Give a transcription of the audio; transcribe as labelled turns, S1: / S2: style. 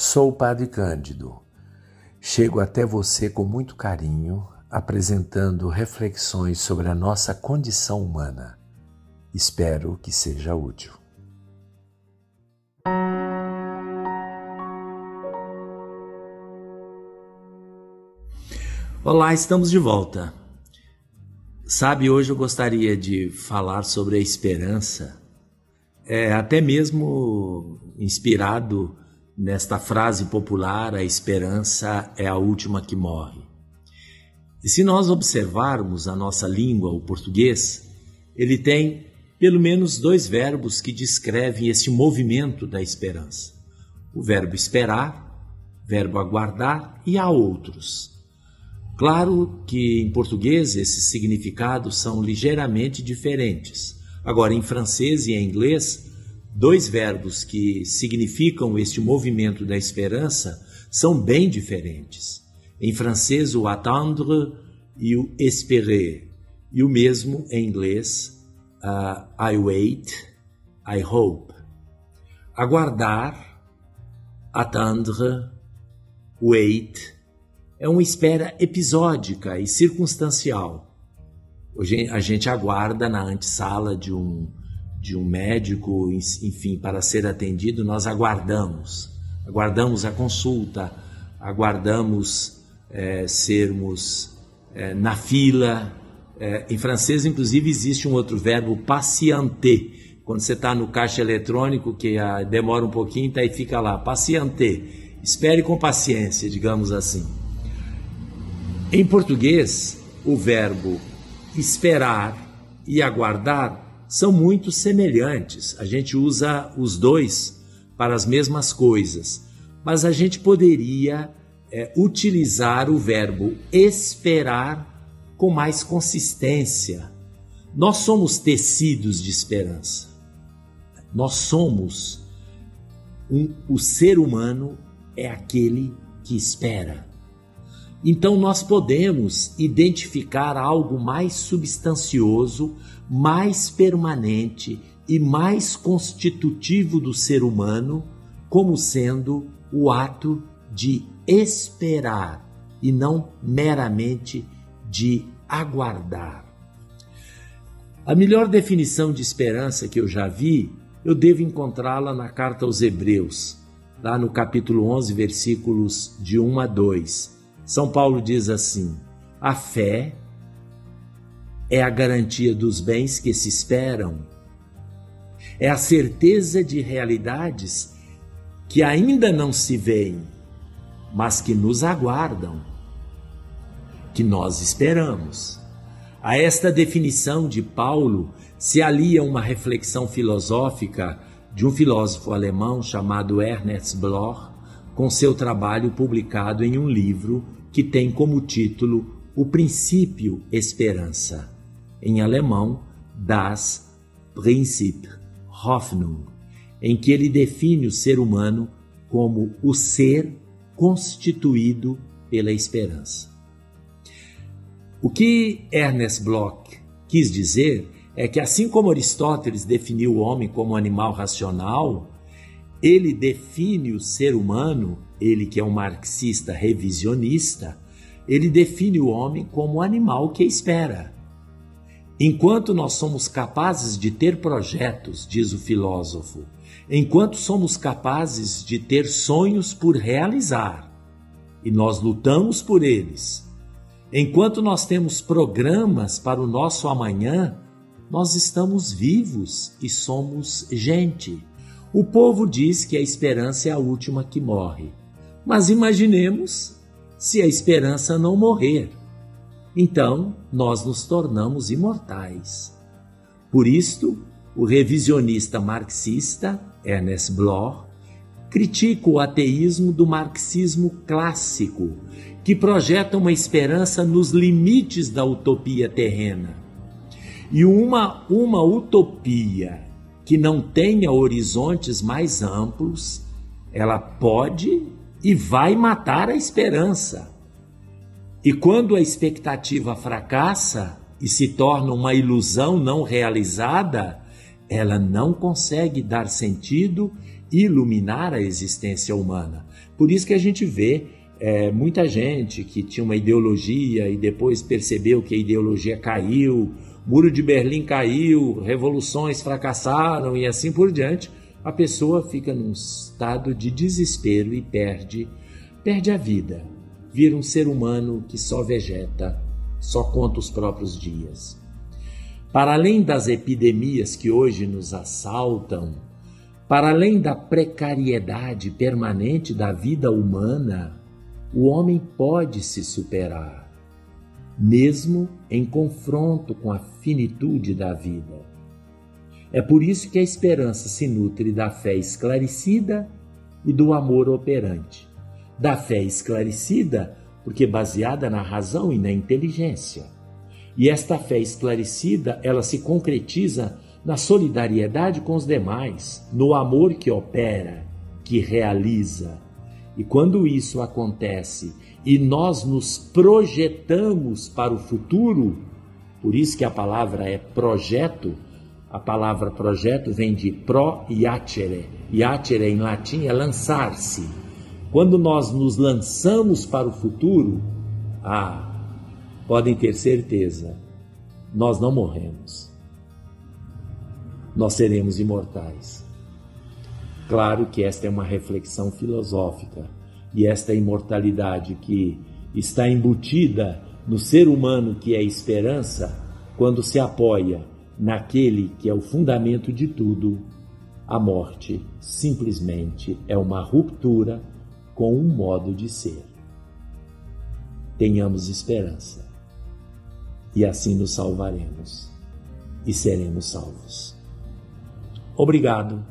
S1: Sou o Padre Cândido. Chego até você com muito carinho, apresentando reflexões sobre a nossa condição humana. Espero que seja útil.
S2: Olá, estamos de volta. Sabe, hoje eu gostaria de falar sobre a esperança, é, até mesmo inspirado nesta frase popular: a esperança é a última que morre. E se nós observarmos a nossa língua, o português, ele tem pelo menos dois verbos que descrevem esse movimento da esperança: o verbo esperar, verbo aguardar, e há outros. Claro que em português esses significados são ligeiramente diferentes. Agora, em francês e em inglês, dois verbos que significam este movimento da esperança são bem diferentes. Em francês, o attendre e o espérer, e o mesmo em inglês, uh, I wait, I hope. Aguardar, attendre, wait, é uma espera episódica e circunstancial. Hoje a gente aguarda na antessala de um, de um médico, enfim, para ser atendido, nós aguardamos. Aguardamos a consulta, aguardamos é, sermos é, na fila. É, em francês, inclusive, existe um outro verbo, patienter. Quando você está no caixa eletrônico, que a, demora um pouquinho, tá, e fica lá, patienter. Espere com paciência, digamos assim. Em português, o verbo esperar e aguardar são muito semelhantes. A gente usa os dois para as mesmas coisas, mas a gente poderia é, utilizar o verbo esperar com mais consistência. Nós somos tecidos de esperança. Nós somos um, o ser humano é aquele que espera. Então nós podemos identificar algo mais substancioso, mais permanente e mais constitutivo do ser humano como sendo o ato de esperar e não meramente de aguardar. A melhor definição de esperança que eu já vi, eu devo encontrá-la na carta aos Hebreus, lá no capítulo 11, versículos de 1 a 2 são Paulo diz assim: a fé é a garantia dos bens que se esperam, é a certeza de realidades que ainda não se veem, mas que nos aguardam, que nós esperamos. A esta definição de Paulo se alia uma reflexão filosófica de um filósofo alemão chamado Ernest Bloch, com seu trabalho publicado em um livro que tem como título O Princípio Esperança, em alemão Das Prinzip Hoffnung, em que ele define o ser humano como o ser constituído pela esperança. O que Ernest Bloch quis dizer é que, assim como Aristóteles definiu o homem como animal racional, ele define o ser humano ele que é um marxista revisionista, ele define o homem como um animal que espera. Enquanto nós somos capazes de ter projetos, diz o filósofo, enquanto somos capazes de ter sonhos por realizar, e nós lutamos por eles, enquanto nós temos programas para o nosso amanhã, nós estamos vivos e somos gente. O povo diz que a esperança é a última que morre. Mas imaginemos se a esperança não morrer. Então nós nos tornamos imortais. Por isto, o revisionista marxista Ernest Bloch critica o ateísmo do marxismo clássico, que projeta uma esperança nos limites da utopia terrena. E uma, uma utopia que não tenha horizontes mais amplos, ela pode e vai matar a esperança. E quando a expectativa fracassa e se torna uma ilusão não realizada, ela não consegue dar sentido iluminar a existência humana. Por isso que a gente vê é, muita gente que tinha uma ideologia e depois percebeu que a ideologia caiu, Muro de Berlim caiu, revoluções fracassaram e assim por diante, a pessoa fica num estado de desespero e perde, perde a vida. Vira um ser humano que só vegeta, só conta os próprios dias. Para além das epidemias que hoje nos assaltam, para além da precariedade permanente da vida humana, o homem pode se superar mesmo em confronto com a finitude da vida. É por isso que a esperança se nutre da fé esclarecida e do amor operante. Da fé esclarecida, porque baseada na razão e na inteligência. E esta fé esclarecida, ela se concretiza na solidariedade com os demais, no amor que opera, que realiza. E quando isso acontece e nós nos projetamos para o futuro, por isso que a palavra é projeto, a palavra projeto vem de pro iacere. Iacere em latim é lançar-se. Quando nós nos lançamos para o futuro, ah, podem ter certeza, nós não morremos. Nós seremos imortais. Claro que esta é uma reflexão filosófica e esta imortalidade que está embutida no ser humano que é esperança, quando se apoia naquele que é o fundamento de tudo, a morte simplesmente é uma ruptura com um modo de ser. Tenhamos esperança e assim nos salvaremos e seremos salvos. Obrigado